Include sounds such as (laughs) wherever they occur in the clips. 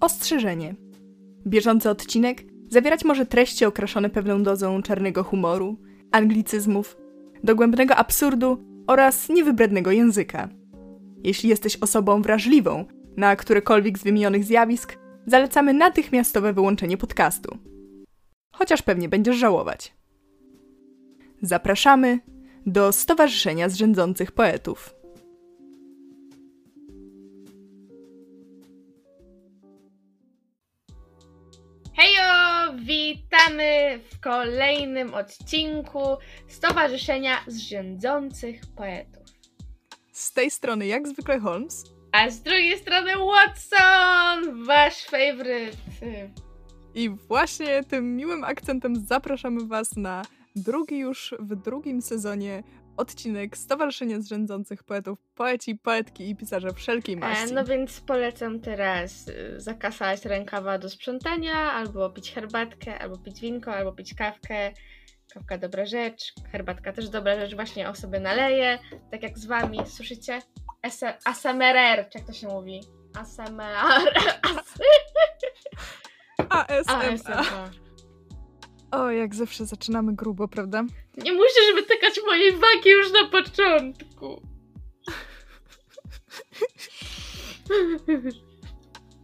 Ostrzeżenie. Bieżący odcinek zawierać może treści okraszone pewną dozą czarnego humoru, anglicyzmów, dogłębnego absurdu oraz niewybrednego języka. Jeśli jesteś osobą wrażliwą na którekolwiek z wymienionych zjawisk, zalecamy natychmiastowe wyłączenie podcastu. Chociaż pewnie będziesz żałować. Zapraszamy do Stowarzyszenia Zrzędzących Poetów. Hejo! Witamy w kolejnym odcinku Stowarzyszenia Zrzędzących Poetów. Z tej strony jak zwykle Holmes. A z drugiej strony Watson, wasz faworyt. I właśnie tym miłym akcentem zapraszamy Was na drugi już w drugim sezonie odcinek Stowarzyszenia Zrzędzących Poetów, poeci, poetki i pisarze wszelkiej maści. E, no więc polecam teraz y, zakasać rękawa do sprzątania, albo pić herbatkę, albo pić winko, albo pić kawkę. Kawka dobra rzecz, herbatka też dobra rzecz, właśnie o sobie naleję, tak jak z wami, słyszycie? ASMR, czy jak to się mówi? ASMR. ASMR. O, jak zawsze zaczynamy grubo, prawda? Nie musisz wytykać mojej wagi już na początku. (laughs)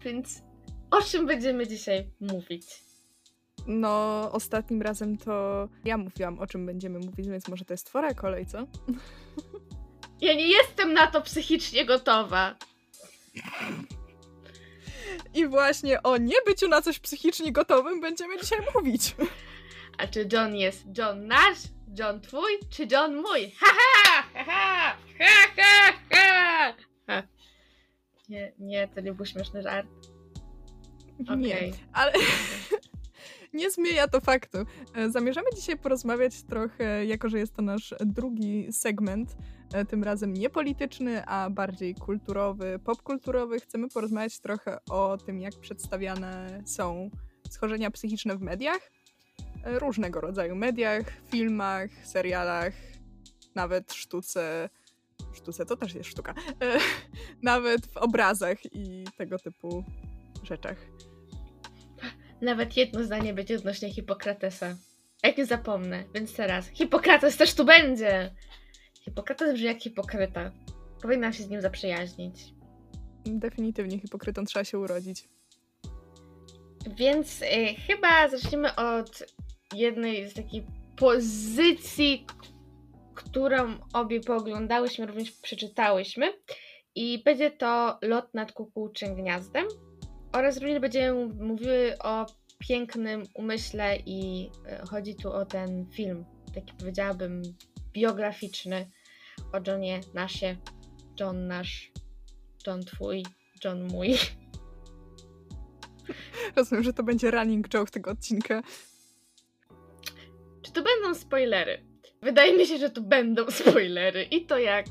Więc o czym będziemy dzisiaj mówić? No, ostatnim razem to ja mówiłam, o czym będziemy mówić, więc może to jest twoja kolej, co? (laughs) Ja nie jestem na to psychicznie gotowa. I właśnie o niebyciu na coś psychicznie gotowym będziemy dzisiaj mówić. (laughs) A czy John jest John nasz, John twój, czy John mój? Ha ha! Ha ha! Ha ha! ha. Nie, nie, to nie był śmieszny żart. Okay. Nie, ale (laughs) nie zmienia to faktu. E, zamierzamy dzisiaj porozmawiać trochę, jako że jest to nasz drugi segment, e, tym razem nie polityczny, a bardziej kulturowy, popkulturowy. Chcemy porozmawiać trochę o tym, jak przedstawiane są schorzenia psychiczne w mediach, różnego rodzaju mediach, filmach, serialach, nawet sztuce. Sztuce to też jest sztuka. (laughs) Nawet w obrazach i tego typu rzeczach. Nawet jedno zdanie będzie odnośnie Hipokratesa. Jak nie zapomnę, więc teraz. Hipokrates też tu będzie! Hipokrates brzmi jak hipokryta. Powinnam się z nim zaprzyjaźnić. Definitywnie hipokrytą trzeba się urodzić. Więc y, chyba zaczniemy od jednej z takich pozycji, którą obie pooglądałyśmy, również przeczytałyśmy. I będzie to Lot nad kukułczym gniazdem oraz również będziemy mówiły o pięknym umyśle i e, chodzi tu o ten film, taki powiedziałabym biograficzny o Johnie Nasie. John nasz, John twój, John mój. Rozumiem, że to będzie running joke tego odcinka. To będą spoilery? Wydaje mi się, że tu będą (laughs) spoilery i to jak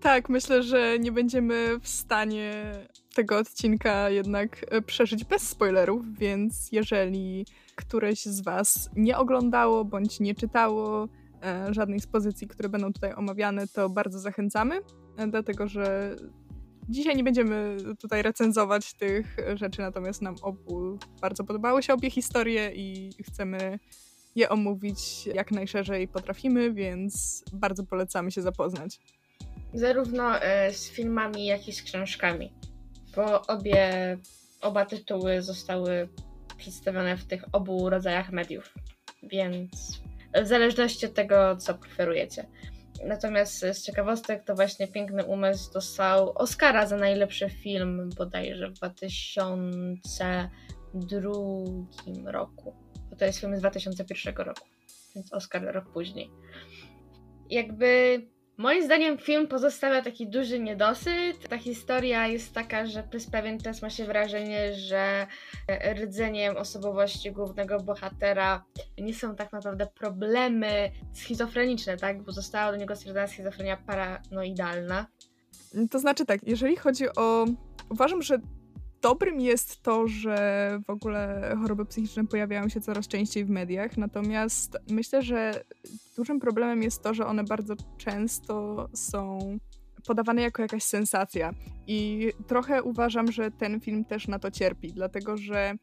tak, myślę, że nie będziemy w stanie tego odcinka jednak e, przeżyć bez spoilerów, więc jeżeli któreś z Was nie oglądało bądź nie czytało e, żadnej z pozycji, które będą tutaj omawiane, to bardzo zachęcamy, e, dlatego że dzisiaj nie będziemy tutaj recenzować tych rzeczy, natomiast nam obu bardzo podobały się obie historie i chcemy je omówić jak najszerzej potrafimy, więc bardzo polecamy się zapoznać zarówno e, z filmami, jak i z książkami, bo obie, oba tytuły zostały przedstawione w tych obu rodzajach mediów, więc w zależności od tego, co preferujecie. Natomiast z ciekawostek to właśnie Piękny Umysł dostał Oscara za najlepszy film bodajże w 2002 roku. To jest film z 2001 roku, więc Oscar rok później. Jakby Moim zdaniem film pozostawia taki duży niedosyt. Ta historia jest taka, że przez pewien czas ma się wrażenie, że e, rdzeniem osobowości głównego bohatera nie są tak naprawdę problemy schizofreniczne, tak? Bo została do niego stwierdzona schizofrenia paranoidalna. To znaczy tak, jeżeli chodzi o... Uważam, że dobrym jest to, że w ogóle choroby psychiczne pojawiają się coraz częściej w mediach, natomiast myślę, że dużym problemem jest to, że one bardzo często są podawany jako jakaś sensacja. I trochę uważam, że ten film też na to cierpi, dlatego że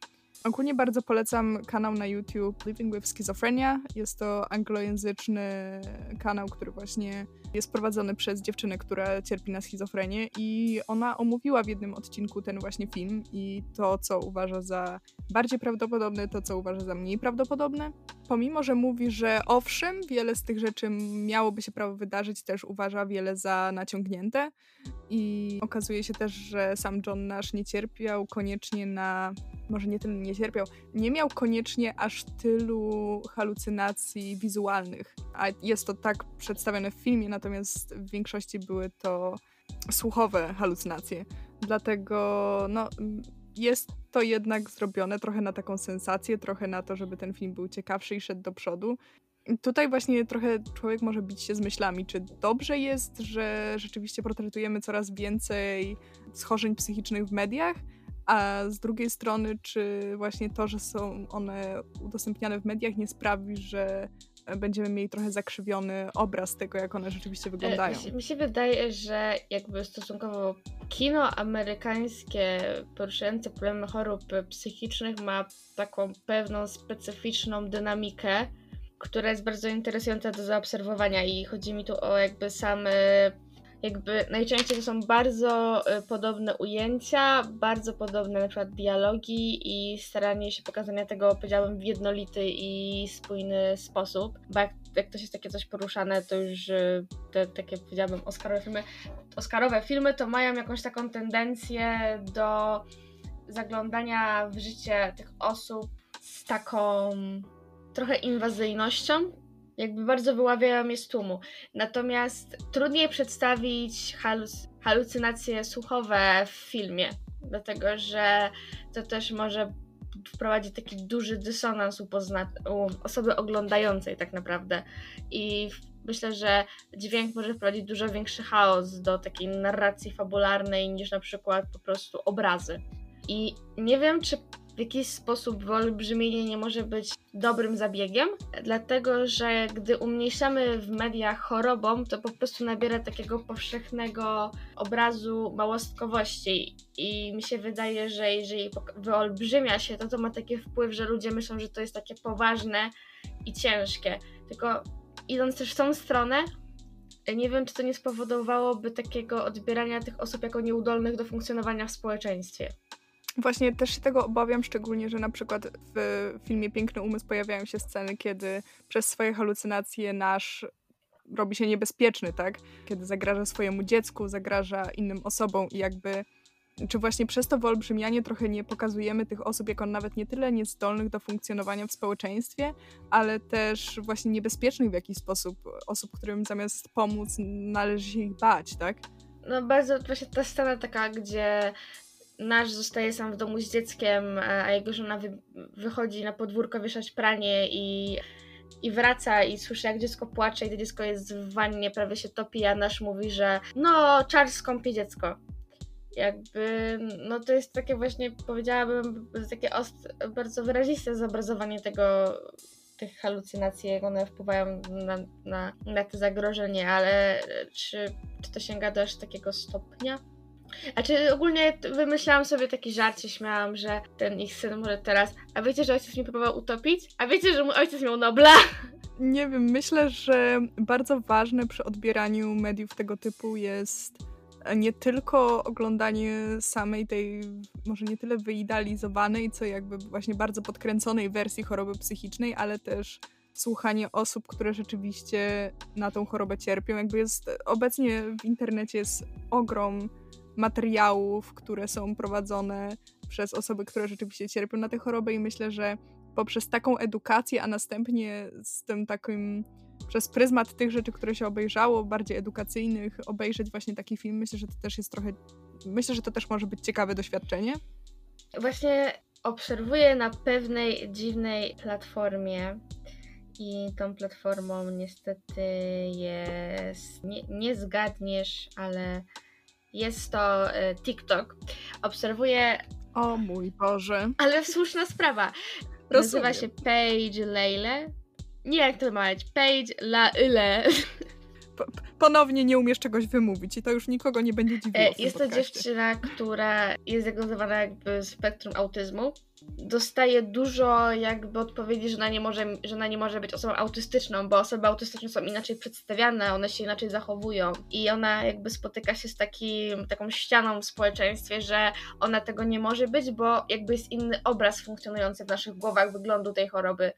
Ogólnie bardzo polecam kanał na YouTube Living with Schizophrenia. Jest to anglojęzyczny kanał, który właśnie jest prowadzony przez dziewczynę, która cierpi na schizofrenię i ona omówiła w jednym odcinku ten właśnie film i to, co uważa za bardziej prawdopodobne, to, co uważa za mniej prawdopodobne. Pomimo, że mówi, że owszem, wiele z tych rzeczy miałoby się prawo wydarzyć, też uważa wiele za naciągnięte i okazuje się też, że sam John Nash nie cierpiał koniecznie na może nie tyle nie cierpiał, nie miał koniecznie aż tylu halucynacji wizualnych. A jest to tak przedstawione w filmie, natomiast w większości były to słuchowe halucynacje. Dlatego no, jest to jednak zrobione trochę na taką sensację, trochę na to, żeby ten film był ciekawszy i szedł do przodu. Tutaj właśnie trochę człowiek może bić się z myślami, czy dobrze jest, że rzeczywiście portretujemy coraz więcej schorzeń psychicznych w mediach, a z drugiej strony, czy właśnie to, że są one udostępniane w mediach, nie sprawi, że będziemy mieli trochę zakrzywiony obraz tego, jak one rzeczywiście wyglądają. Się, mi się wydaje, że jakby stosunkowo kino amerykańskie poruszające problemy chorób psychicznych ma taką pewną specyficzną dynamikę, która jest bardzo interesująca do zaobserwowania i chodzi mi tu o jakby same jakby najczęściej to są bardzo y, podobne ujęcia, bardzo podobne na przykład dialogi i staranie się pokazania tego, powiedziałabym, w jednolity i spójny sposób, bo jak, jak to jest takie coś poruszane, to już y, te takie, powiedziałabym, oscarowe filmy, oscarowe filmy to mają jakąś taką tendencję do zaglądania w życie tych osób z taką trochę inwazyjnością, jakby bardzo wyławiają je z tłumu. Natomiast trudniej przedstawić haluc halucynacje słuchowe w filmie, dlatego że to też może wprowadzić taki duży dysonans u, u osoby oglądającej tak naprawdę. I myślę, że dźwięk może wprowadzić dużo większy chaos do takiej narracji fabularnej niż na przykład po prostu obrazy. I nie wiem, czy w jakiś sposób wyolbrzymienie nie może być dobrym zabiegiem, dlatego że gdy umniejszamy w mediach chorobą, to po prostu nabiera takiego powszechnego obrazu małostkowości. I mi się wydaje, że jeżeli wyolbrzymia się, to to ma taki wpływ, że ludzie myślą, że to jest takie poważne i ciężkie. Tylko idąc też w tą stronę, nie wiem, czy to nie spowodowałoby takiego odbierania tych osób jako nieudolnych do funkcjonowania w społeczeństwie. Właśnie też się tego obawiam, szczególnie, że na przykład w filmie Piękny Umysł pojawiają się sceny, kiedy przez swoje halucynacje nasz robi się niebezpieczny, tak? Kiedy zagraża swojemu dziecku, zagraża innym osobom i jakby czy właśnie przez to wyolbrzymianie trochę nie pokazujemy tych osób jako nawet nie tyle niezdolnych do funkcjonowania w społeczeństwie, ale też właśnie niebezpiecznych w jakiś sposób, osób, którym zamiast pomóc należy się ich bać, tak? No bardzo właśnie ta scena taka, gdzie nasz zostaje sam w domu z dzieckiem, a jego żona wy, wychodzi na podwórko wieszać pranie i, i wraca i słyszy jak dziecko płacze i to dziecko jest w wannie, prawie się topi, a nasz mówi, że no Charles skąpie dziecko. Jakby, no to jest takie właśnie, powiedziałabym, takie ost- bardzo wyraziste zobrazowanie tego, tych halucynacji, jak one wpływają na, na, na te zagrożenie, ale czy, czy to sięga do aż takiego stopnia? A czy ogólnie wymyślałam sobie taki żart, się śmiałam, że ten ich syn może teraz. A wiecie, że ojciec mnie próbował utopić? A wiecie, że mój ojciec miał Nobla? (laughs) Nie wiem, myślę, że bardzo ważne przy odbieraniu mediów tego typu jest nie tylko oglądanie samej tej, może nie tyle wyidealizowanej, co jakby właśnie bardzo podkręconej wersji choroby psychicznej, ale też słuchanie osób, które rzeczywiście na tą chorobę cierpią. Jakby jest obecnie w internecie jest ogrom materiałów, które są prowadzone przez osoby, które rzeczywiście cierpią na tę chorobę i myślę, że poprzez taką edukację, a następnie z tym takim przez pryzmat tych rzeczy, które się obejrzało, bardziej edukacyjnych, obejrzeć właśnie taki film, myślę, że to też jest trochę, myślę, że to też może być ciekawe doświadczenie. Właśnie obserwuję na pewnej dziwnej platformie i tą platformą niestety jest, nie, nie zgadniesz, ale jest to e, TikTok. Obserwuję. O mój Boże. Ale słuszna sprawa. Rozumiem. Nazywa się Page Leile. Nie jak to wymać. Page La Ile. ponownie nie umiesz czegoś wymówić i to już nikogo nie będzie dziwiło. Jest to dziewczyna, która jest diagnozowana jakby spektrum autyzmu. Dostaje dużo jakby odpowiedzi, że ona, nie może, że ona nie może być osobą autystyczną, bo osoby autystyczne są inaczej przedstawiane, one się inaczej zachowują i ona jakby spotyka się z takim, taką ścianą w społeczeństwie, że ona tego nie może być, bo jakby jest inny obraz funkcjonujący w naszych głowach wyglądu tej choroby.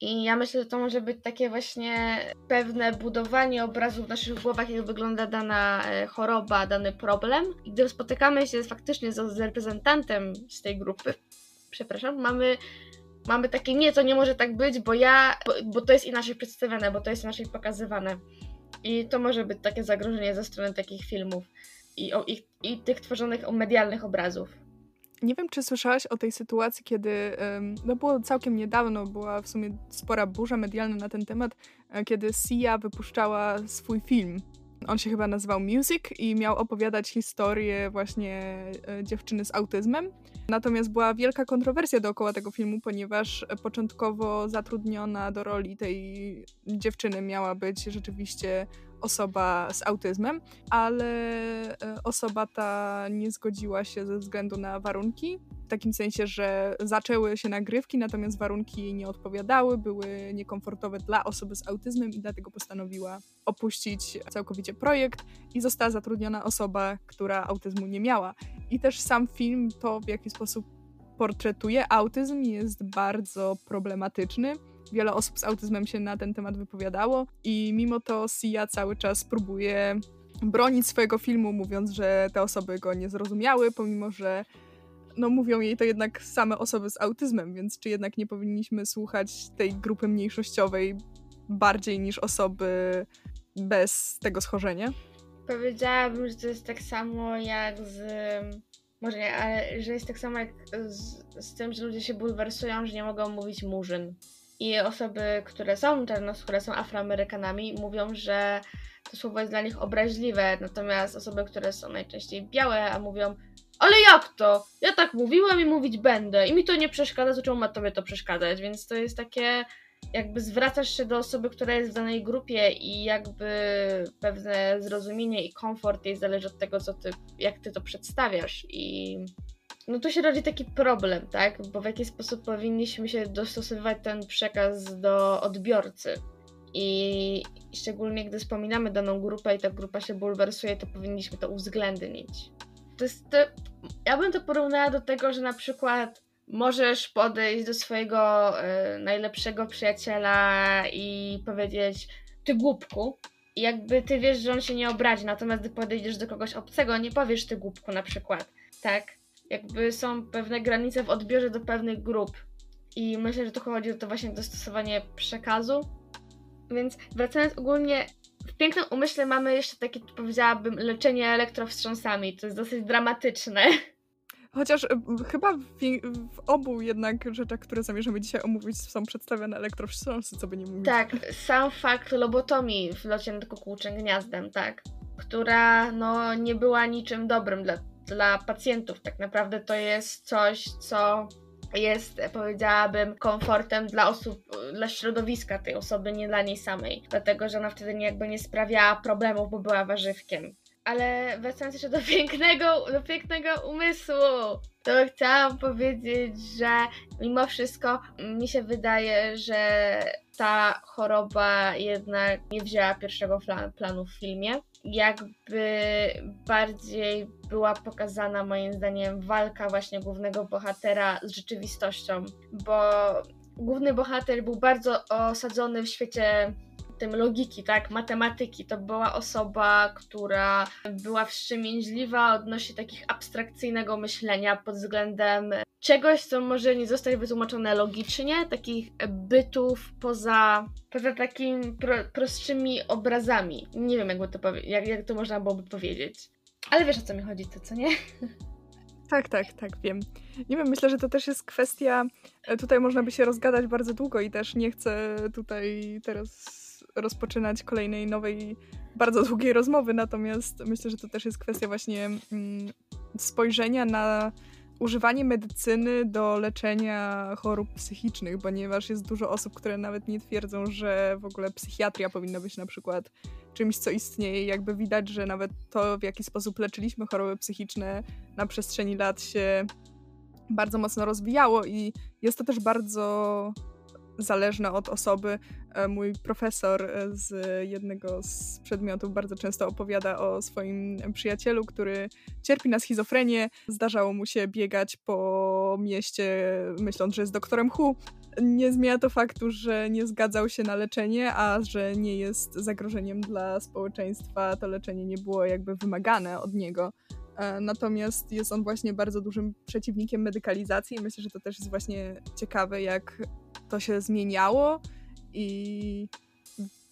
I ja myślę, że to może być takie właśnie pewne budowanie obrazu w naszych głowach, jak wygląda dana e, choroba, dany problem. I gdy spotykamy się faktycznie z, z reprezentantem z tej grupy, przepraszam, mamy mamy takie, nie, to nie może tak być, bo ja, bo, bo, to jest inaczej przedstawiane, bo to jest inaczej pokazywane. I to może być takie zagrożenie ze strony takich filmów i, o, i, i tych tworzonych medialnych obrazów. Nie wiem, czy słyszałaś o tej sytuacji, kiedy, no było całkiem niedawno, była w sumie spora burza medialna na ten temat, e, kiedy Sia wypuszczała swój film. On się chyba nazywał Music i miał opowiadać historię właśnie e, dziewczyny z autyzmem. Natomiast była wielka kontrowersja dookoła tego filmu, ponieważ początkowo zatrudniona do roli tej dziewczyny miała być rzeczywiście osoba z autyzmem, ale e, osoba ta nie zgodziła się ze względu na warunki. W takim sensie, że zaczęły się nagrywki, natomiast warunki jej nie odpowiadały, były niekomfortowe dla osoby z autyzmem i dlatego postanowiła opuścić całkowicie projekt i została zatrudniona osoba, która autyzmu nie miała. I też sam film to w jaki sposób portretuje autyzm jest bardzo problematyczny wiele osób z autyzmem się na ten temat wypowiadało i mimo to Sia cały czas próbuje bronić swojego filmu, mówiąc, że te osoby go nie zrozumiały, pomimo że no mówią jej to jednak same osoby z autyzmem, więc czy jednak nie powinniśmy słuchać tej grupy mniejszościowej bardziej niż osoby bez tego schorzenia? Powiedziałabym, że to jest tak samo jak z. Może nie, ale że jest tak samo jak z, z tym, że ludzie się bulwersują, że nie mogą mówić murzyn. I osoby, które są czarnoskóre, są Afroamerykanami, mówią, że to słowo jest dla nich obraźliwe, natomiast osoby, które są najczęściej białe, a mówią, ale jak to? Ja tak mówiłam i mówić będę i mi to nie przeszkadza, to czemu ma tobie to przeszkadzać? Więc to jest takie, jakby zwracasz się do osoby, która jest w danej grupie i jakby pewne zrozumienie i komfort jej zależy od tego, co ty, jak ty to przedstawiasz i no tu się rodzi taki problem, tak? Bo w jaki sposób powinniśmy się dostosowywać ten przekaz do odbiorcy. I szczególnie gdy wspominamy daną grupę i ta grupa się bulwersuje, to powinniśmy to uwzględnić. To jest. Ja bym to porównała do tego, że na przykład możesz podejść do swojego y, najlepszego przyjaciela i powiedzieć: Ty głupku. I jakby ty wiesz, że on się nie obrazi, natomiast gdy podejdziesz do kogoś obcego, nie powiesz ty głupku na przykład, tak? Jakby są pewne granice w odbiorze do pewnych grup. I myślę, że tu chodzi o to właśnie dostosowanie przekazu. Więc wracając ogólnie, w pięknym umyśle mamy jeszcze takie, powiedziałabym, leczenie elektrowstrząsami. To jest dosyć dramatyczne. Chociaż chyba w, w, obu jednak rzeczach, które zamierzamy dzisiaj omówić, są przedstawione elektrowstrząsy, co by nie mówić. Tak, sam fakt lobotomii w locie nad kukułczym gniazdem, tak, która no nie była niczym dobrym dla dla pacjentów. Tak naprawdę to jest coś, co jest, powiedziałabym, komfortem dla osób, dla środowiska tej osoby, nie dla niej samej. Dlatego, że ona wtedy nie, jakby nie sprawiała problemów, bo była warzywkiem. Ale wracając jeszcze do pięknego, do pięknego umysłu, to chciałam powiedzieć, że mimo wszystko mi się wydaje, że ta choroba jednak nie wzięła pierwszego planu w filmie jakby bardziej była pokazana moim zdaniem walka właśnie głównego bohatera z rzeczywistością, bo główny bohater był bardzo osadzony w świecie tym logiki, tak, matematyki. To była osoba, która była wstrzemięźliwa odnośnie takich abstrakcyjnego myślenia pod względem czegoś, co może nie zostać wytłumaczone logicznie, takich bytów poza, poza takimi pro, prostszymi obrazami. Nie wiem, to jak, jak to można byłoby powiedzieć. Ale wiesz o co mi chodzi, to co nie? Tak, tak, tak, wiem. Nie wiem, myślę, że to też jest kwestia. E, tutaj można by się rozgadać bardzo długo i też nie chcę tutaj teraz rozpoczynać kolejnej nowej, bardzo długiej rozmowy, natomiast myślę, że to też jest kwestia właśnie mm, spojrzenia na używanie medycyny do leczenia chorób psychicznych, ponieważ jest dużo osób, które nawet nie twierdzą, że w ogóle psychiatria powinna być na przykład czymś, co istnieje. Jakby widać, że nawet to, w jaki sposób leczyliśmy choroby psychiczne na przestrzeni lat się bardzo mocno rozwijało i jest to też bardzo zależne od osoby. E, mój profesor e, z jednego z przedmiotów bardzo często opowiada o swoim przyjacielu, który cierpi na schizofrenię. Zdarzało mu się biegać po mieście, myśląc, że jest doktorem Hu. Nie zmienia to faktu, że nie zgadzał się na leczenie, a że nie jest zagrożeniem dla społeczeństwa. To leczenie nie było jakby wymagane od niego. E, natomiast jest on właśnie bardzo dużym przeciwnikiem medykalizacji. Myślę, że to też jest właśnie ciekawe, jak to się zmieniało i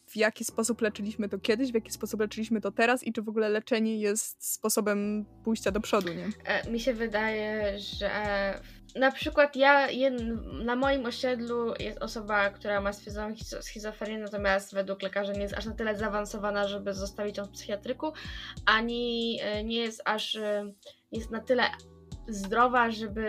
w jaki sposób leczyliśmy to kiedyś, w jaki sposób leczyliśmy to teraz i czy w ogóle leczenie jest sposobem pójścia do przodu, nie? E, mi się wydaje, że na przykład ja na moim osiedlu jest osoba, która ma schizofrenię, natomiast według lekarza nie jest aż na tyle zaawansowana, żeby zostawić ją w psychiatryku, ani e, nie jest aż e, jest na tyle zdrowa, żeby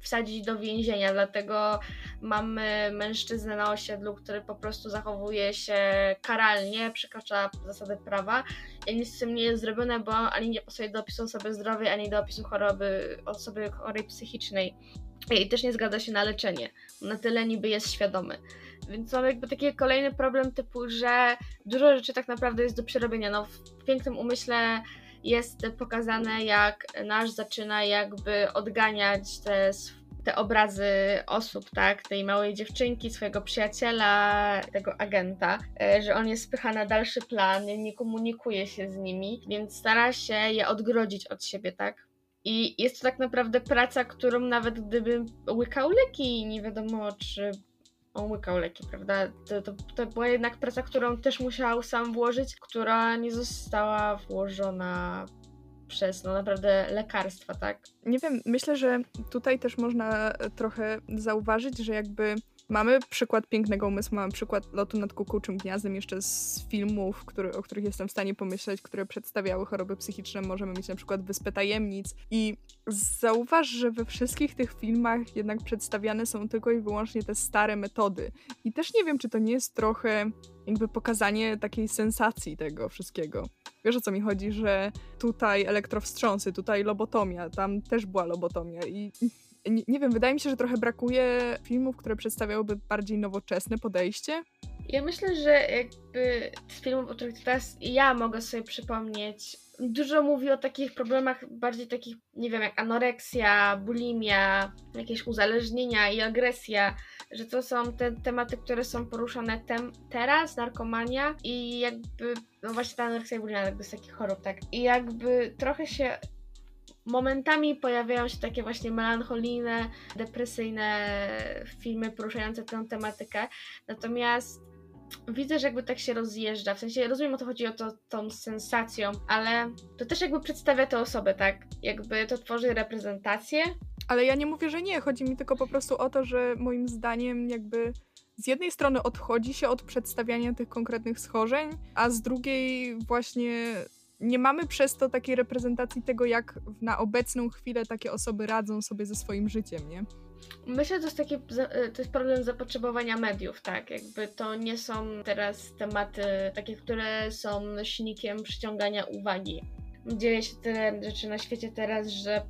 wsadzić do więzienia. Dlatego mamy mężczyznę na osiedlu, który po prostu zachowuje się karalnie, przekracza zasady prawa i nic z tym nie jest zrobione, bo ani nie pasuje do opisu osoby zdrowej, ani do opisu choroby osoby chorej psychicznej. I też nie zgadza się na leczenie. Na tyle niby jest świadomy. Więc mamy jakby taki kolejny problem typu, że dużo rzeczy tak naprawdę jest do przerobienia. No, w pięknym umyśle jest pokazane, jak nasz zaczyna jakby odganiać te, te obrazy osób, tak, tej małej dziewczynki, swojego przyjaciela, tego agenta, e, że on je spycha na dalszy plan, nie komunikuje się z nimi, więc stara się je odgrodzić od siebie, tak. I jest to tak naprawdę praca, którą nawet gdybym łykał leki, nie wiadomo czy on łykał leki, prawda? To, to, to była jednak praca, którą też musiał sam włożyć, która nie została włożona przez no naprawdę lekarstwa, tak? Nie wiem, myślę, że tutaj też można trochę zauważyć, że jakby Mamy przykład pięknego umysłu, mamy przykład lotu nad kukułczym gniazdem jeszcze z filmów, który, o których jestem w stanie pomyśleć, które przedstawiały choroby psychiczne. Możemy mieć na przykład Wyspę Tajemnic. I zauważ, że we wszystkich tych filmach jednak przedstawiane są tylko i wyłącznie te stare metody. I też nie wiem, czy to nie jest trochę jakby pokazanie takiej sensacji tego wszystkiego. Wiesz o co mi chodzi, że tutaj elektrowstrząsy, tutaj lobotomia, tam też była lobotomia i nie, nie wiem, wydaje mi się, że trochę brakuje filmów, które przedstawiałyby bardziej nowoczesne podejście. Ja myślę, że jakby z filmów, o których teraz ja mogę sobie przypomnieć, dużo mówi o takich problemach bardziej takich, nie wiem, jak anoreksja, bulimia, jakieś uzależnienia i agresja, że to są te tematy, które są poruszane tem teraz, narkomania i jakby, no właśnie ta anoreksja i bulimia jakby z takich chorób, tak. I jakby trochę się Momentami pojawiają się takie właśnie melancholijne, depresyjne filmy poruszające tę tematykę, natomiast widzę, że jakby tak się rozjeżdża. W sensie rozumiem o to chodzi o to, tą sensacją, ale to też jakby przedstawia tę osobę, tak? Jakby to tworzy reprezentację. Ale ja nie mówię, że nie. Chodzi mi tylko po prostu o to, że moim zdaniem jakby z jednej strony odchodzi się od przedstawiania tych konkretnych schorzeń, a z drugiej właśnie nie mamy przez to takiej reprezentacji tego, jak na obecną chwilę takie osoby radzą sobie ze swoim życiem, nie? Myślę, że to jest taki e, to jest problem zapotrzebowania mediów, tak? Jakby to nie są teraz tematy takie, które są nośnikiem przyciągania uwagi dzieje się tyle rzeczy na świecie teraz, że,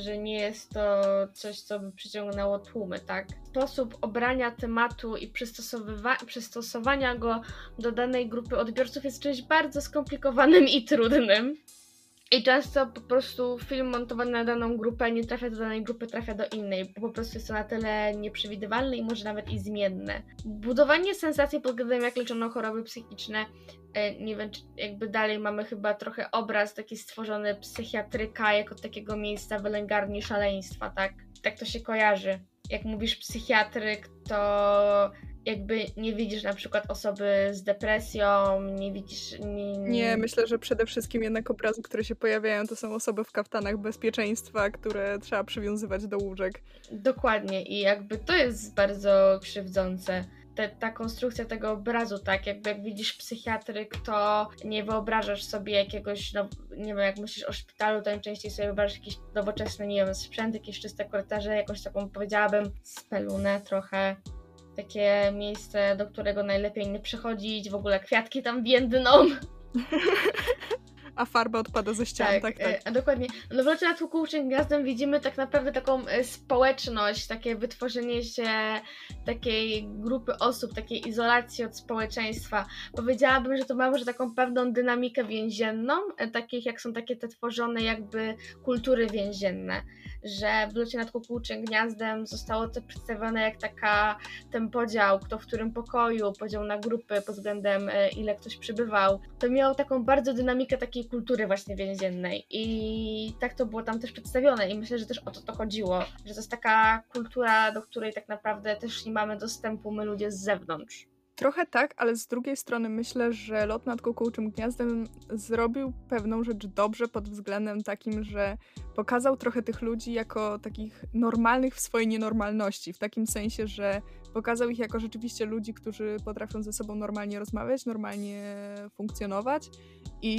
że nie jest to coś, co by przyciągnęło tłumy, tak? Sposób obrania tematu i przystosowywa- przystosowania go do danej grupy odbiorców jest czymś bardzo skomplikowanym i trudnym. I często po prostu film montowany na daną grupę nie trafia do danej grupy, trafia do innej, bo po prostu jest to na tyle nieprzewidywalne i może nawet i zmienne. Budowanie sensacji pod względem jak leczono choroby psychiczne, e, nie wiem, czy jakby dalej mamy chyba trochę obraz taki stworzony psychiatryka jako takiego miejsca wylęgarni szaleństwa, tak? Tak to się kojarzy. Jak mówisz psychiatryk, to jakby nie widzisz na przykład osoby z depresją, nie widzisz. Nie, nie, myślę, że przede wszystkim jednak obrazy, które się pojawiają, to są osoby w kaftanach bezpieczeństwa, które trzeba przywiązywać do łóżek. Dokładnie, i jakby to jest bardzo krzywdzące. Te, ta konstrukcja tego obrazu, tak, jakby jak widzisz psychiatryk, to nie wyobrażasz sobie jakiegoś, no, nie wiem, jak myślisz o szpitalu, to najczęściej sobie wyobrażasz jakiś nowoczesny, nie wiem, sprzęt, jakieś czyste korytarze, jakąś taką, powiedziałabym, spelunę trochę, takie miejsce, do którego najlepiej nie przychodzić, w ogóle kwiatki tam więdną. (laughs) a farba odpada ze ścian, tak, tak. tak. A dokładnie. No w locie nad kukułczym gniazdem widzimy tak naprawdę taką e, społeczność, takie wytworzenie się takiej grupy osób, takiej izolacji od społeczeństwa. Powiedziałabym, że to ma może taką pewną dynamikę więzienną, e, takich jak są takie te tworzone jakby kultury więzienne że w locie nad kukułczym gniazdem zostało to przedstawione jak taka ten podział, kto w którym pokoju, podział na grupy pod względem e, ile ktoś przybywał. To miało taką bardzo dynamikę takiej kultury właśnie więziennej i tak to było tam też przedstawione i myślę, że też o to to chodziło, że to jest taka kultura, do której tak naprawdę też nie mamy dostępu my ludzie z zewnątrz. Trochę tak, ale z drugiej strony myślę, że Lot nad Kukułczym Gniazdem zrobił pewną rzecz dobrze pod względem takim, że pokazał trochę tych ludzi jako takich normalnych w swojej nienormalności. W takim sensie, że pokazał ich jako rzeczywiście ludzi, którzy potrafią ze sobą normalnie rozmawiać, normalnie funkcjonować. I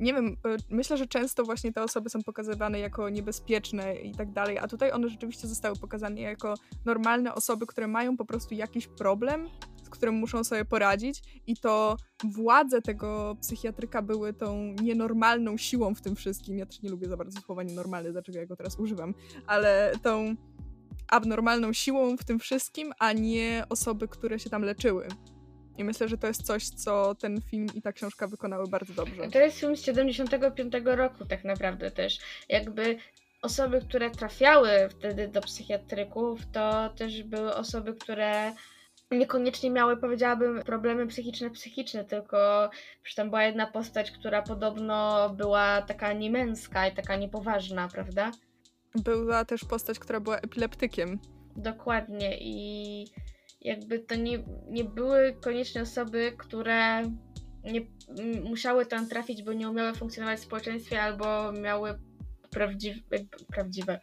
nie wiem, e, myślę, że często właśnie te osoby są pokazywane jako niebezpieczne i tak dalej, a tutaj one rzeczywiście zostały pokazane jako normalne osoby, które mają po prostu jakiś problem z którym muszą sobie poradzić i to władze tego psychiatryka były tą nienormalną siłą w tym wszystkim. Ja też nie lubię za bardzo słowa nienormalne, dlaczego ja go teraz używam, ale tą abnormalną siłą w tym wszystkim, a nie osoby, które się tam leczyły. I myślę, że to jest coś, co ten film i ta książka wykonały bardzo dobrze. To jest film z 75 roku tak naprawdę też. Jakby osoby, które trafiały wtedy do psychiatryków, to też były osoby, które niekoniecznie miały, powiedziałabym, problemy psychiczne, psychiczne, tylko że tam była jedna postać, która podobno była taka niemęska i taka niepoważna, prawda? Była też postać, która była epileptykiem. Dokładnie i jakby to nie, nie były koniecznie osoby, które nie musiały tam trafić, bo nie umiały funkcjonować w społeczeństwie albo miały prawdziwe, prawdziwe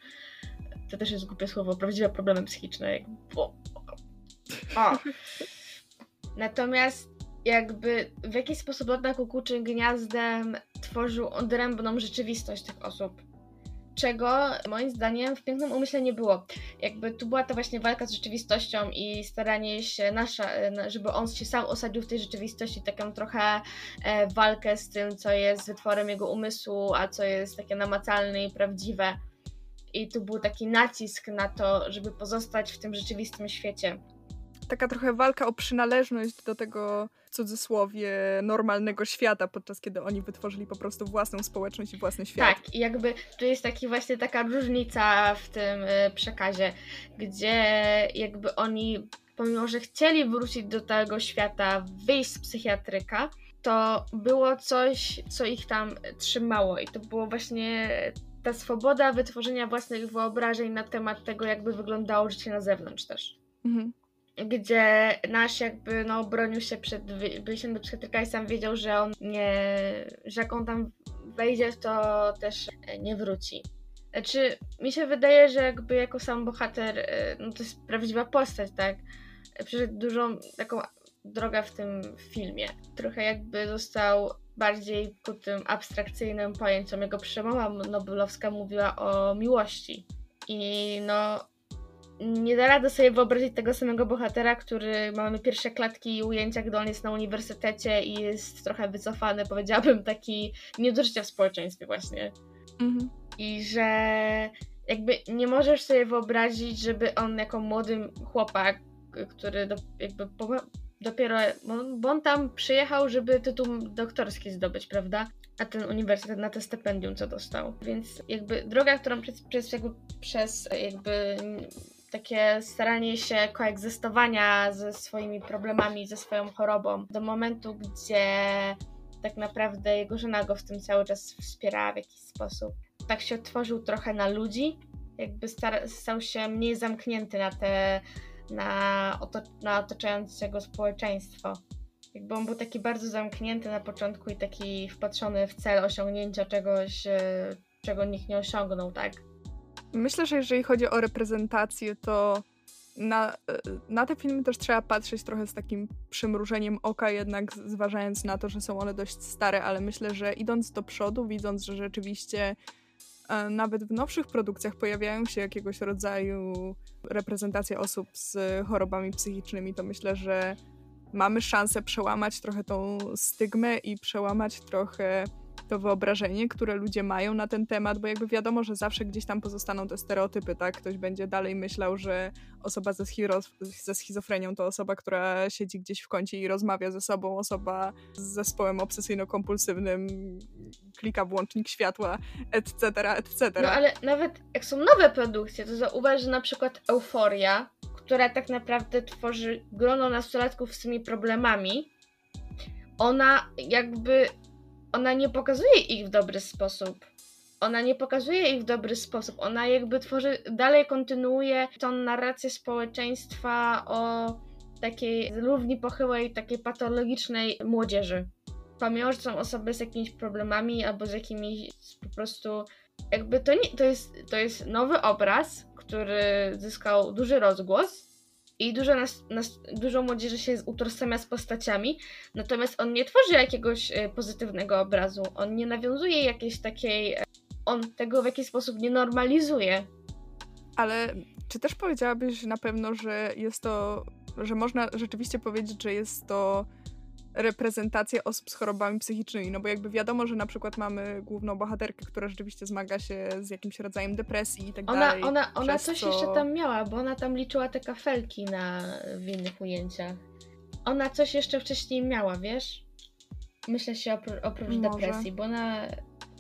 to też jest głupie słowo, prawdziwe problemy psychiczne, bo o. Natomiast jakby w jakiś sposób lot na kukuczym gniazdem tworzył odrębną rzeczywistość tych osób. Czego moim zdaniem w pięknym umyśle nie było. Jakby tu była ta właśnie walka z rzeczywistością i staranie się nasza, żeby on się sam osadził w tej rzeczywistości, taką trochę e, walkę z tym, co jest wytworem jego umysłu, a co jest takie namacalne i prawdziwe. I tu był taki nacisk na to, żeby pozostać w tym rzeczywistym świecie taka trochę walka o przynależność do tego w cudzysłowie normalnego świata, podczas kiedy oni wytworzyli po prostu własną społeczność i własny świat. Tak, i jakby tu jest taki właśnie taka różnica w tym y, przekazie, gdzie jakby oni, pomimo że chcieli wrócić do tego świata, wyjść z psychiatryka, to było coś, co ich tam trzymało i to było właśnie ta swoboda wytworzenia własnych wyobrażeń na temat tego, jakby wyglądało życie na zewnątrz też. Mhm gdzie nasz jakby no bronił się przed wyjściem do psychiatryka i sam wiedział, że on nie, że jak on tam wejdzie, to też nie wróci. Znaczy, mi się wydaje, że jakby jako sam bohater, e, no to jest prawdziwa postać, tak? Przeszedł dużą taką drogę w tym filmie. Trochę jakby został bardziej ku tym abstrakcyjnym pojęciom. Jego przemowa Nobelowska mówiła o miłości. I no, nie da rady sobie wyobrazić tego samego bohatera, który mamy pierwsze klatki i ujęcia, gdy on jest na uniwersytecie i jest trochę wycofany, powiedziałabym, taki nie do życia w społeczeństwie właśnie. Mhm. I że jakby nie możesz sobie wyobrazić, żeby on jako młody chłopak, który do, jakby po, dopiero, bo on tam przyjechał, żeby tytuł doktorski zdobyć, prawda? A ten uniwersytet na to stypendium, co dostał. Więc jakby droga, którą przez, przez, jakby, przez jakby takie staranie się koegzystowania ze swoimi problemami, ze swoją chorobą, do momentu, gdzie tak naprawdę jego żona go w tym cały czas wspierała w jakiś sposób. Tak się otworzył trochę na ludzi, jakby stał się mniej zamknięty na te, na, oto- na otaczającego społeczeństwo. Jakby on był taki bardzo zamknięty na początku i taki wpatrzony w cel osiągnięcia czegoś, e, czego nikt nie osiągnął, tak? Myślę, że jeżeli chodzi o reprezentację, to na, na te filmy też trzeba patrzeć trochę z takim przymrużeniem oka, jednak zważając na to, że są one dość stare, ale myślę, że idąc do przodu, widząc, że rzeczywiście e, nawet w nowszych produkcjach pojawiają się jakiegoś rodzaju reprezentacje osób z chorobami psychicznymi, to myślę, że mamy szansę przełamać trochę tą stygmę i przełamać trochę to wyobrażenie, które ludzie mają na ten temat, bo jakby wiadomo, że zawsze gdzieś tam pozostaną te stereotypy, tak? Ktoś będzie dalej myślał, że osoba ze, ze schizofrenią to osoba, która siedzi gdzieś w kącie i rozmawia ze sobą, osoba z zespołem obsesyjno-kompulsywnym klika włącznik światła, etc., etc. No ale nawet jak są nowe produkcje, to zauważ, że na przykład Euforia, która tak naprawdę tworzy grono nastolatków z tymi problemami, ona jakby ona nie pokazuje ich w dobry sposób. Ona nie pokazuje ich w dobry sposób. Ona jakby tworzy, dalej kontynuuje tą narrację społeczeństwa o takiej równi pochyłej, takiej patologicznej młodzieży. Pomimo, że są osoby z jakimiś problemami albo z jakimiś po prostu. Jakby to nie. To jest, to jest nowy obraz, który zyskał duży rozgłos i dużo, nas, nas, dużo młodzieży się utożsamia z postaciami, natomiast on nie tworzy jakiegoś e, pozytywnego obrazu, on nie nawiązuje jakiejś takiej, e, on tego w jakiś sposób nie normalizuje. Ale czy też powiedziałabyś na pewno, że jest to, że można rzeczywiście powiedzieć, że jest to reprezentację osób z chorobami psychicznymi, no bo jakby wiadomo, że na przykład mamy główną bohaterkę, która rzeczywiście zmaga się z jakimś rodzajem depresji i tak ona, dalej. Ona, ona coś co... jeszcze tam miała, bo ona tam liczyła te kafelki na, w innych ujęciach. Ona coś jeszcze wcześniej miała, wiesz? Myślę się opr oprócz Może. depresji, bo ona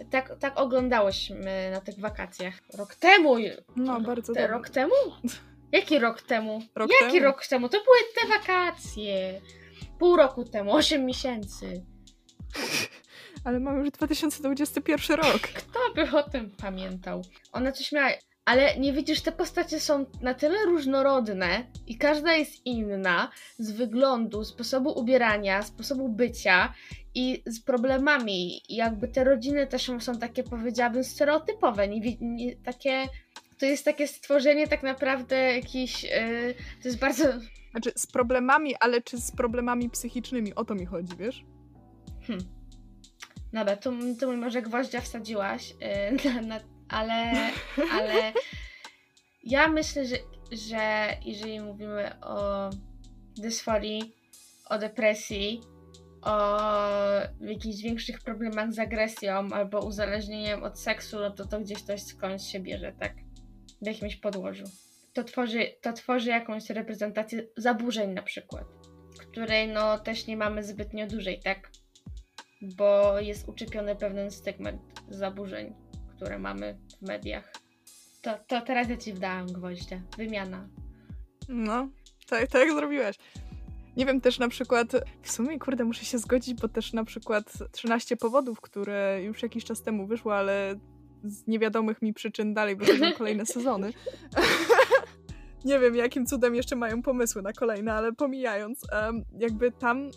tak, tak oglądałyśmy na tych wakacjach. Rok temu! No, bardzo te, Rok temu? (laughs) Jaki rok temu? Rok Jaki temu? rok temu? To były te wakacje pół roku temu, 8 miesięcy. (laughs) Ale mamy już 2021 rok. Kto by o tym pamiętał? Ona coś miała. Ale nie widzisz, te postacie są na tyle różnorodne i każda jest inna z wyglądu, sposobu ubierania, sposobu bycia i z problemami. I jakby te rodziny też są takie, powiedziałabym, stereotypowe. Nie, nie, takie, to jest takie stworzenie tak naprawdę jakiś. Yy, to jest bardzo znaczy z problemami, ale czy z problemami psychicznymi? O to mi chodzi, wiesz? Hmm. Dobra, tu, tu może gwoździa wsadziłaś, yy, (laughs) na, na, ale, (laughs) ale ja myślę, że, że jeżeli mówimy o dysforii, o depresji, o jakichś większych problemach z agresją albo uzależnieniem od seksu, no to to gdzieś coś skądś się bierze, tak? W jakimś podłożu to tworzy, to tworzy jakąś reprezentację zaburzeń na przykład, której no też nie mamy zbytnio dużej, tak? Bo jest uczepiony pewien stygmat zaburzeń, które mamy w mediach. To, to teraz ja ci wdałam gwoździa. Wymiana. No, tak, tak jak zrobiłaś. Nie wiem, też na przykład, w sumie, kurde, muszę się zgodzić, bo też na przykład 13 powodów, które już jakiś czas temu wyszło, ale z niewiadomych mi przyczyn dalej wychodzą (laughs) kolejne sezony. Nie wiem, jakim cudem jeszcze mają pomysły na kolejne, ale pomijając, jakby tam,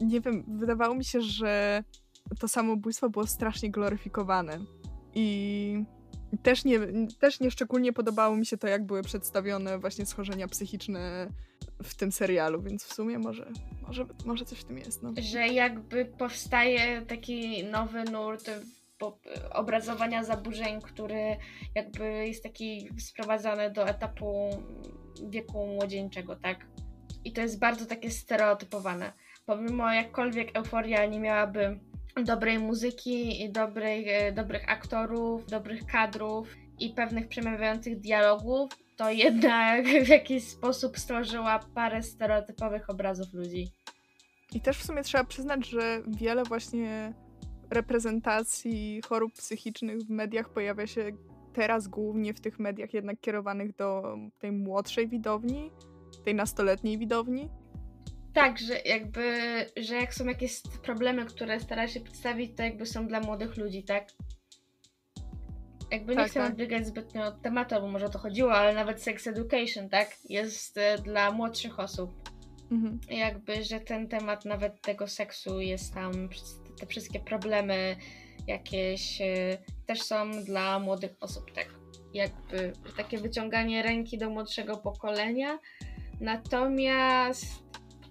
nie wiem, wydawało mi się, że to samobójstwo było strasznie gloryfikowane. I też nie, też nieszczególnie podobało mi się to, jak były przedstawione właśnie schorzenia psychiczne w tym serialu, więc w sumie może, może, może coś w tym jest. No. Że jakby powstaje taki nowy nurt obrazowania zaburzeń, który jakby jest taki sprowadzany do etapu wieku młodzieńczego, tak? I to jest bardzo takie stereotypowane. Pomimo jakkolwiek euforia nie miałaby dobrej muzyki i dobrej, e, dobrych aktorów, dobrych kadrów i pewnych przemawiających dialogów, to jednak (laughs) w jakiś sposób stworzyła parę stereotypowych obrazów ludzi. I też w sumie trzeba przyznać, że wiele właśnie reprezentacji chorób psychicznych w mediach pojawia się teraz głównie w tych mediach jednak kierowanych do tej młodszej widowni, tej nastoletniej widowni. Tak, że jakby, że jak są jakieś problemy, które stara się przedstawić, to jakby są dla młodych ludzi, tak? Jakby nie tak, chcę tak. odbiegać zbytnio od tematu, bo może o to chodziło, ale nawet sex education, tak? Jest e, dla młodszych osób. Mhm. Jakby, że ten temat nawet tego seksu jest tam te wszystkie problemy jakieś e, też są dla młodych osób, tak jakby takie wyciąganie ręki do młodszego pokolenia. Natomiast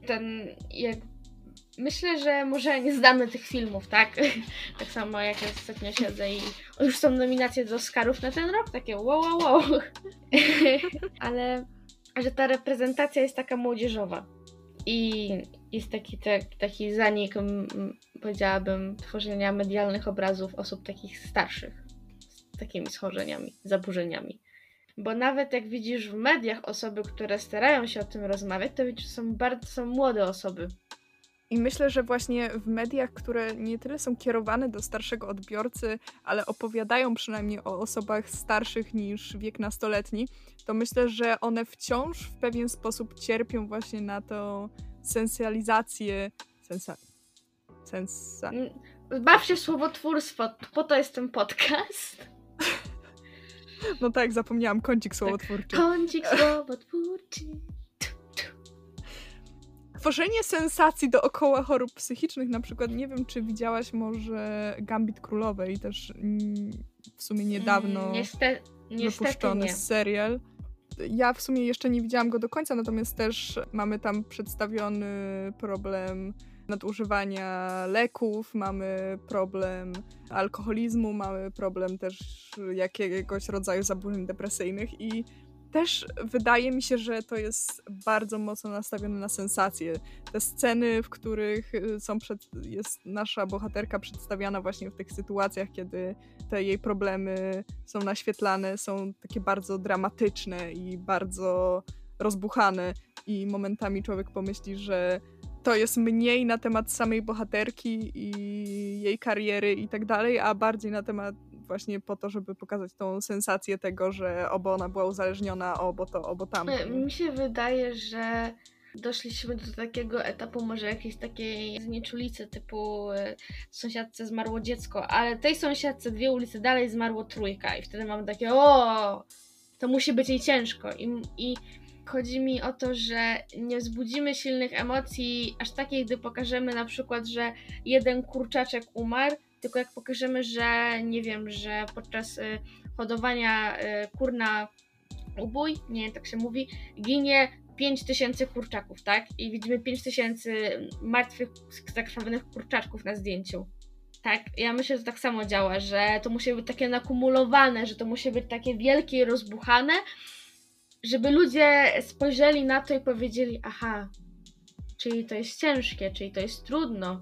ten jak myślę, że może nie zdamy tych filmów, tak? (laughs) tak samo jak ja ostatnio siedzę i już są nominacje do Oscarów na ten rok, takie wow, wow, wow. (laughs) Ale że ta reprezentacja jest taka młodzieżowa. I jest taki, te, taki zanik, powiedziałabym, tworzenia medialnych obrazów osób takich starszych, z takimi schorzeniami, zaburzeniami. Bo nawet jak widzisz w mediach osoby, które starają się o tym rozmawiać, to widzisz, są bardzo są młode osoby. I myślę, że właśnie w mediach, które nie tyle są kierowane do starszego odbiorcy, ale opowiadają przynajmniej o osobach starszych niż wiek nastoletni, to myślę, że one wciąż w pewien sposób cierpią właśnie na tą sensjalizację. Sensa... Sensa... Mm, baw się w słowotwórstwo, po to jest ten podcast. (laughs) No tak, zapomniałam, kącik słowotwórczy. Tak. Kącik słowotwórczy. Tworzenie sensacji dookoła chorób psychicznych, na przykład, nie wiem, czy widziałaś może Gambit Królowej, też w sumie niedawno mm, niestety, wypuszczony serial. Ja w sumie jeszcze nie widziałam go do końca, natomiast też mamy tam przedstawiony problem nadużywania leków, mamy problem alkoholizmu, mamy problem też jakiegoś rodzaju zaburzeń depresyjnych i też wydaje mi się, że to jest bardzo mocno nastawione na sensacje. Te sceny, w których y, są przed, jest nasza bohaterka przedstawiana właśnie w tych sytuacjach, kiedy te jej problemy są naświetlane, są takie bardzo dramatyczne i bardzo rozbuchane i momentami człowiek pomyśli, że to jest mniej na temat samej bohaterki i jej kariery i tak dalej, a bardziej na temat właśnie po to, żeby pokazać tą sensację tego, że obo ona była uzależniona, obo to, obo tam. Mi się wydaje, że doszliśmy do takiego etapu może jakiejś takiej znieczulicy typu y, sąsiadce zmarło dziecko, ale tej sąsiadce dwie ulice dalej zmarło trójka i wtedy mamy takie o, to musi być jej ciężko i, i chodzi mi o to, że nie wzbudzimy silnych emocji aż takiej, gdy pokażemy na przykład, że jeden kurczaczek umarł, tylko jak pokażemy, że nie wiem, że podczas y, hodowania y, kur na ubój, nie tak się mówi, ginie 5000 kurczaków, tak? I widzimy 5000 martwych, zakrwawionych kurczaczków na zdjęciu. Tak, ja myślę, że tak samo działa, że to musi być takie nakumulowane, że to musi być takie wielkie i rozbuchane, żeby ludzie spojrzeli na to i powiedzieli, aha, czyli to jest ciężkie, czyli to jest trudno,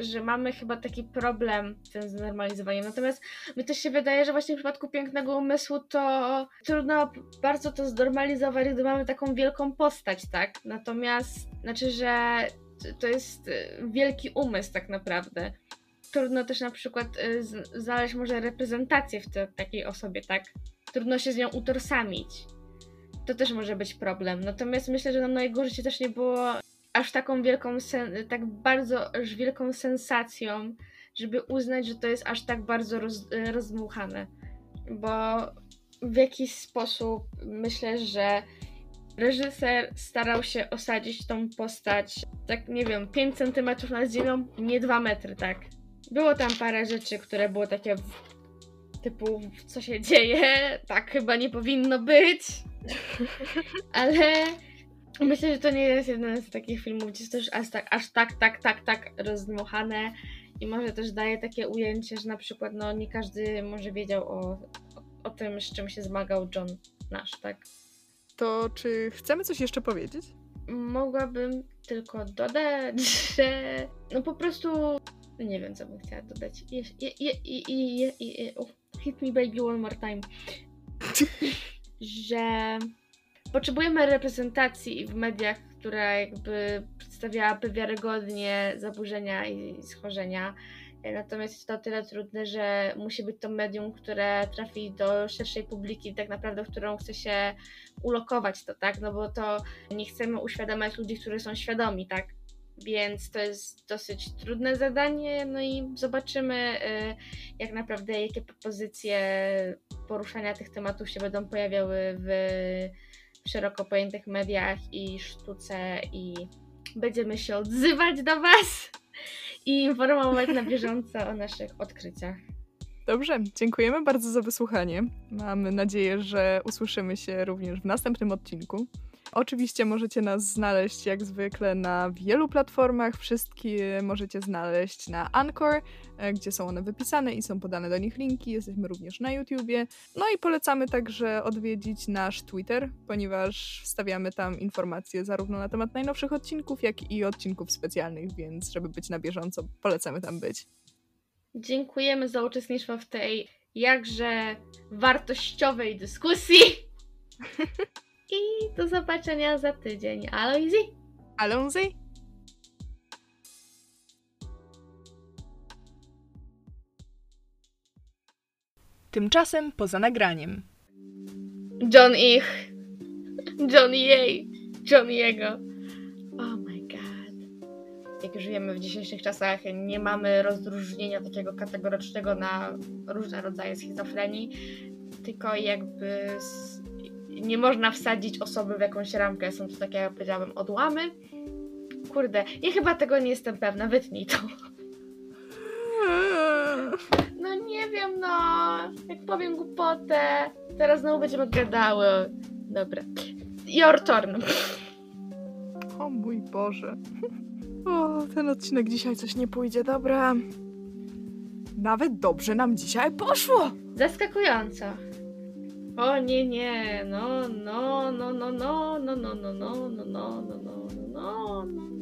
że mamy chyba taki problem z tym znormalizowaniem. Natomiast mi też się wydaje, że właśnie w przypadku pięknego umysłu to trudno bardzo to znormalizować, gdy mamy taką wielką postać, tak? Natomiast, znaczy, że to jest y, wielki umysł tak naprawdę. Trudno też na przykład y, znaleźć może reprezentację w te, takiej osobie, tak? Trudno się z nią utożsamić. To też może być problem. Natomiast myślę, że na jego życie też nie było aż taką wielką, sen- tak bardzo aż wielką sensacją, żeby uznać, że to jest aż tak bardzo roz- rozdmuchane. Bo w jakiś sposób myślę, że reżyser starał się osadzić tą postać, tak nie wiem, 5 cm nad ziemią, nie 2 metry, tak. Było tam parę rzeczy, które było takie typu, co się dzieje, tak chyba nie powinno być. (laughs) Ale Myślę, że to nie jest jeden z takich filmów, gdzie jest też aż tak, aż tak, tak, tak, tak rozdmuchane i może też daje takie ujęcie, że na przykład no nie każdy może wiedział o, o, tym, z czym się zmagał John Nash, tak? To czy chcemy coś jeszcze powiedzieć? Mogłabym tylko dodać, że no po prostu nie wiem, co bym chciała dodać. Je, je, je, je, je, je, hit me baby one more time. (laughs) że potrzebujemy reprezentacji w mediach, która jakby przedstawiałaby wiarygodnie zaburzenia i schorzenia. Natomiast jest to tyle trudne, że musi być to medium, które trafi do szerszej publiki, tak naprawdę, w którą chce się ulokować to, tak? No bo to nie chcemy uświadamiać ludzi, którzy są świadomi, tak? Więc to jest dosyć trudne zadanie, no i zobaczymy, y, jak naprawdę, jakie propozycje poruszania tych tematów się będą pojawiały w szeroko pojętych mediach i sztuce i będziemy się odzywać do Was i informować na bieżąco o naszych odkryciach. Dobrze, dziękujemy bardzo za wysłuchanie. Mamy nadzieję, że usłyszymy się również w następnym odcinku. Oczywiście możecie nas znaleźć jak zwykle na wielu platformach. Wszystkie możecie znaleźć na Anchor, e, gdzie są one wypisane i są podane do nich linki. Jesteśmy również na YouTubie. No i polecamy także odwiedzić nasz Twitter, ponieważ wstawiamy tam informacje zarówno na temat najnowszych odcinków, jak i odcinków specjalnych, więc żeby być na bieżąco, polecamy tam być. Dziękujemy za uczestnictwo w tej jakże wartościowej dyskusji. (laughs) I do zobaczenia za tydzień. Aloizji! Allons-y! Tymczasem poza nagraniem. John Ich. John Jej. John Jego. Oh my god. Jak żyjemy w dzisiejszych czasach, nie mamy rozróżnienia takiego kategorycznego na różne rodzaje schizofrenii, tylko jakby nie można wsadzić osoby w jakąś ramkę. Są to takie, jak powiedziałabym, odłamy. Kurde, ja chyba tego nie jestem pewna. Wytnij to. (laughs) No nie wiem, no. Jak powiem głupotę, teraz znowu będziemy gadały. Dobra. Your turn. O mój Boże. O, ten odcinek dzisiaj coś nie pójdzie, dobra. Nawet dobrze nam dzisiaj poszło. Zaskakująco. O nie, nie, no, no, no, no, no, no, no, no, no, no, no, no, no, no, no, no.